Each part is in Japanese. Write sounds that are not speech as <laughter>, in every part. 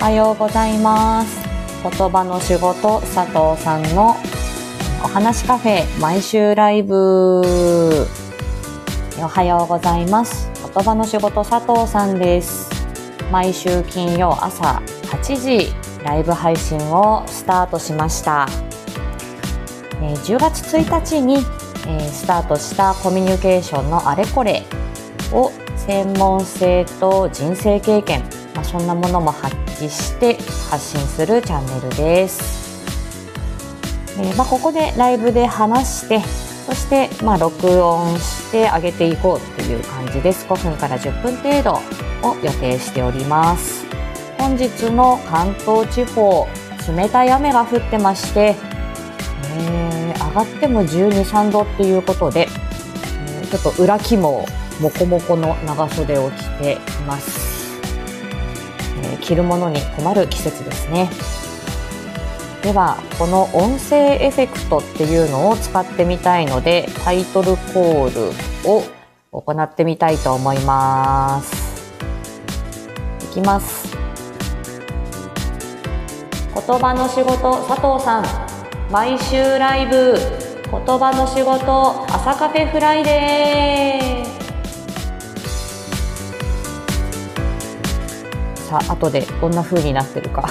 はようございます。言葉の仕事佐藤さんのお話カフェ毎週ライブ。おはようございます。言葉の仕事佐藤さんです。毎週金曜朝8時ライブ配信をスタートしました。え10月1日にえスタートしたコミュニケーションのあれこれを専門性と人生経験、まあ、そんなものも発揮して発信するチャンネルです。えー、まあ、ここでライブで話してそして、まあ、録音してあげていこうっていう感じです。5分から10分程度を予定しております。本日の関東地方、冷たい雨が降ってまして、えー、上がっても12、3度っていうことで、えー、ちょっと裏肝モコモコの長袖を着ています、えー、着るものに困る季節ですね。ではこの音声エフェクトっていうのを使ってみたいのでタイトルコールを行ってみたいと思います。いきます。言葉の仕事佐藤さん。毎週ライブ。言葉の仕事朝カフェフライデー。さあ後でどんな風になってるか。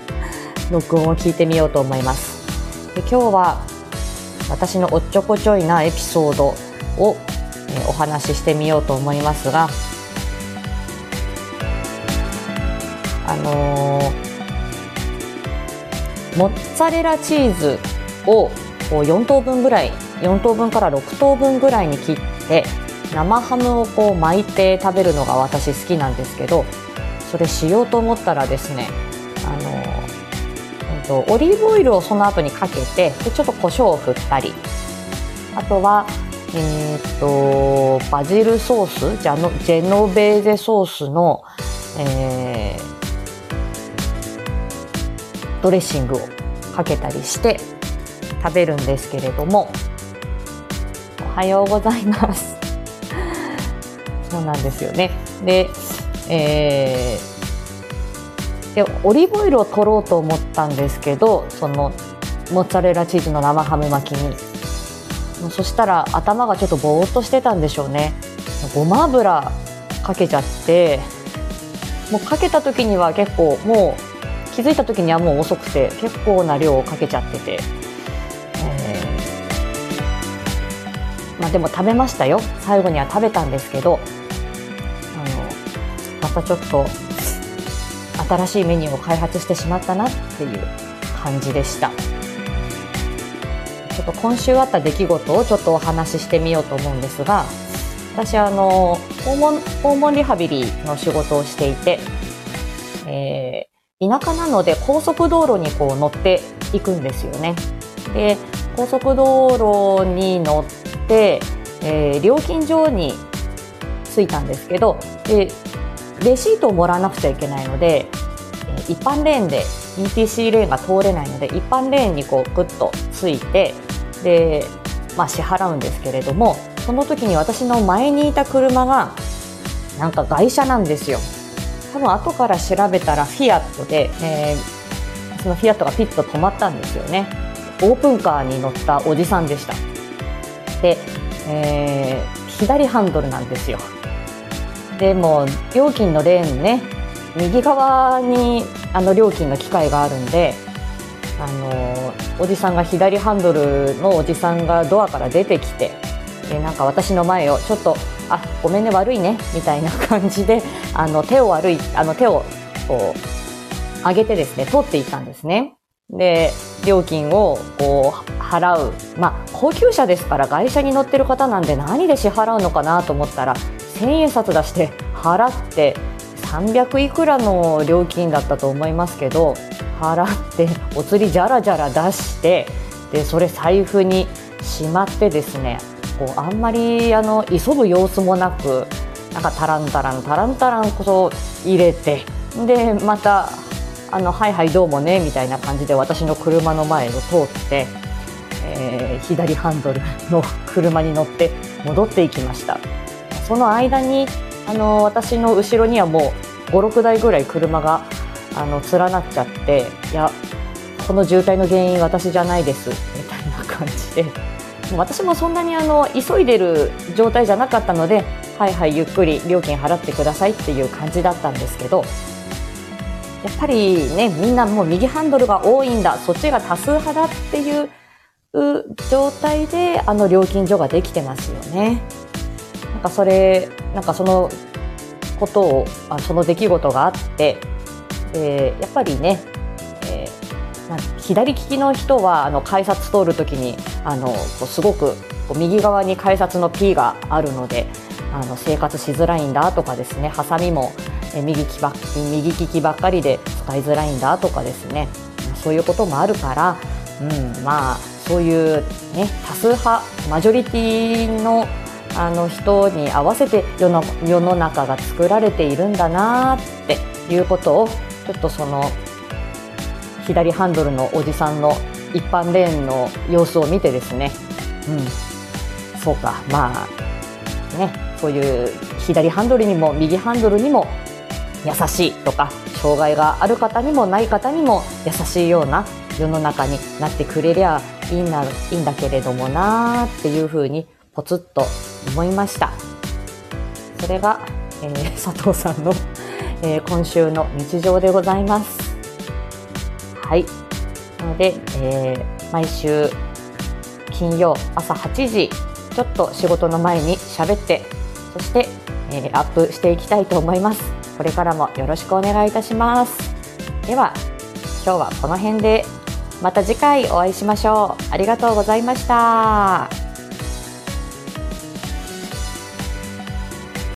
<laughs> 録音を聞いてみようと思います。で今日は私のおっちょこちょいなエピソードを、えお話ししてみようと思いますがあのー、モッツァレラチーズをこう4等分ぐらい4等分から6等分ぐらいに切って生ハムをこう巻いて食べるのが私好きなんですけどそれしようと思ったらですねあの、オリーブオイルをその後にかけてでちょっと胡椒を振ったりあとはえーと、バジルソースジャノジェノベーゼソースの、えー、ドレッシングをかけたりして食べるんですけれどもおはようございます。そうなんですよね。でえー、でオリーブオイルを取ろうと思ったんですけどそのモッツァレラチーズの生ハム巻きに。そしたら頭がちょっとぼーっとしてたんでしょうね。ごま油かけちゃってもうかけた時には結構もう気づいた時にはもう遅くて結構な量をかけちゃってて、えー、まあでも食べましたよ。最後には食べたんですけどまたちょっと新しいメニューを開発してしまったなっていう感じでした。ちょっと今週あった出来事をちょっとお話ししてみようと思うんですが私あの訪問訪問リハビリの仕事をしていて、えー、田舎なので高速道路にこう乗っていくんですよね。で高速道路に乗って、えー、料金所に着いたんですけどでレシートをもらわなくちゃいけないので一般レーンで ETC レーンが通れないので一般レーンにこうグッとついてで、まあ、支払うんですけれどもその時に私の前にいた車がなんか外車なんですよ。多分後から調べたらフィアットで、えー、そのフィアットがピッと止まったんですよね。オープンカーに乗ったおじさんでした。で、えー、左ハンドルなんですよ。でも料金のレーンね右側にあの料金の機械があるんであのおじさんが左ハンドルのおじさんがドアから出てきてでなんか私の前をちょっと「あごめんね悪いね」みたいな感じで <laughs> あの手を悪いあの手をこう上げてですね通っていったんですね。で料金をこう払うまあ高級車ですから外車に乗ってる方なんで何で支払うのかなと思ったら1000円札出して払って300いくらの料金だったと思いますけど払ってお釣りじゃらじゃら出してでそれ財布にしまってですねこうあんまりあの急ぐ様子もなくなんかタランタランタランタランこそ入れてでまたあのはいはいどうもねみたいな感じで私の車の前を通って、えー、左ハンドルの車に乗って戻っていきました。その間にあの私の後ろにはもう56台ぐらい車があの連なっちゃっていやこの渋滞の原因私じゃないですみたいな感じで私もそんなにあの急いでる状態じゃなかったのではいはいゆっくり料金払ってくださいっていう感じだったんですけどやっぱりねみんなもう右ハンドルが多いんだそっちが多数派だっていう状態であの料金所ができてますよね。なんかそれなんかそのことをあその出来事があって、えー、やっぱりね、えー、左利きの人はあの改札通るときにあのすごく右側に改札の P があるのであの生活しづらいんだとかですねハサミも右利きば右利きばっかりで使いづらいんだとかですねそういうこともあるから、うん、まあそういう、ね、多数派マジョリティのあの人に合わせて世の世の中が作られているんだなっていうことをちょっとその左ハンドルのおじさんの一般レーンの様子を見てですね、うん、そうか。まあねそういう左ハンドルにも右ハンドルにも優しいとか障害がある方にもない方にも優しいような世の中になってくれりゃいいんだいいんだけれどもなーっていうふうにポツッと思いました。それが、えー、<laughs> 佐藤さんの、えー、今週の日常でございます。はい。なので、えー、毎週金曜朝8時ちょっと仕事の前に喋ってそして、えー、アップしていきたいと思います。これからもよろしくお願いいたします。では今日はこの辺でまた次回お会いしましょう。ありがとうございました。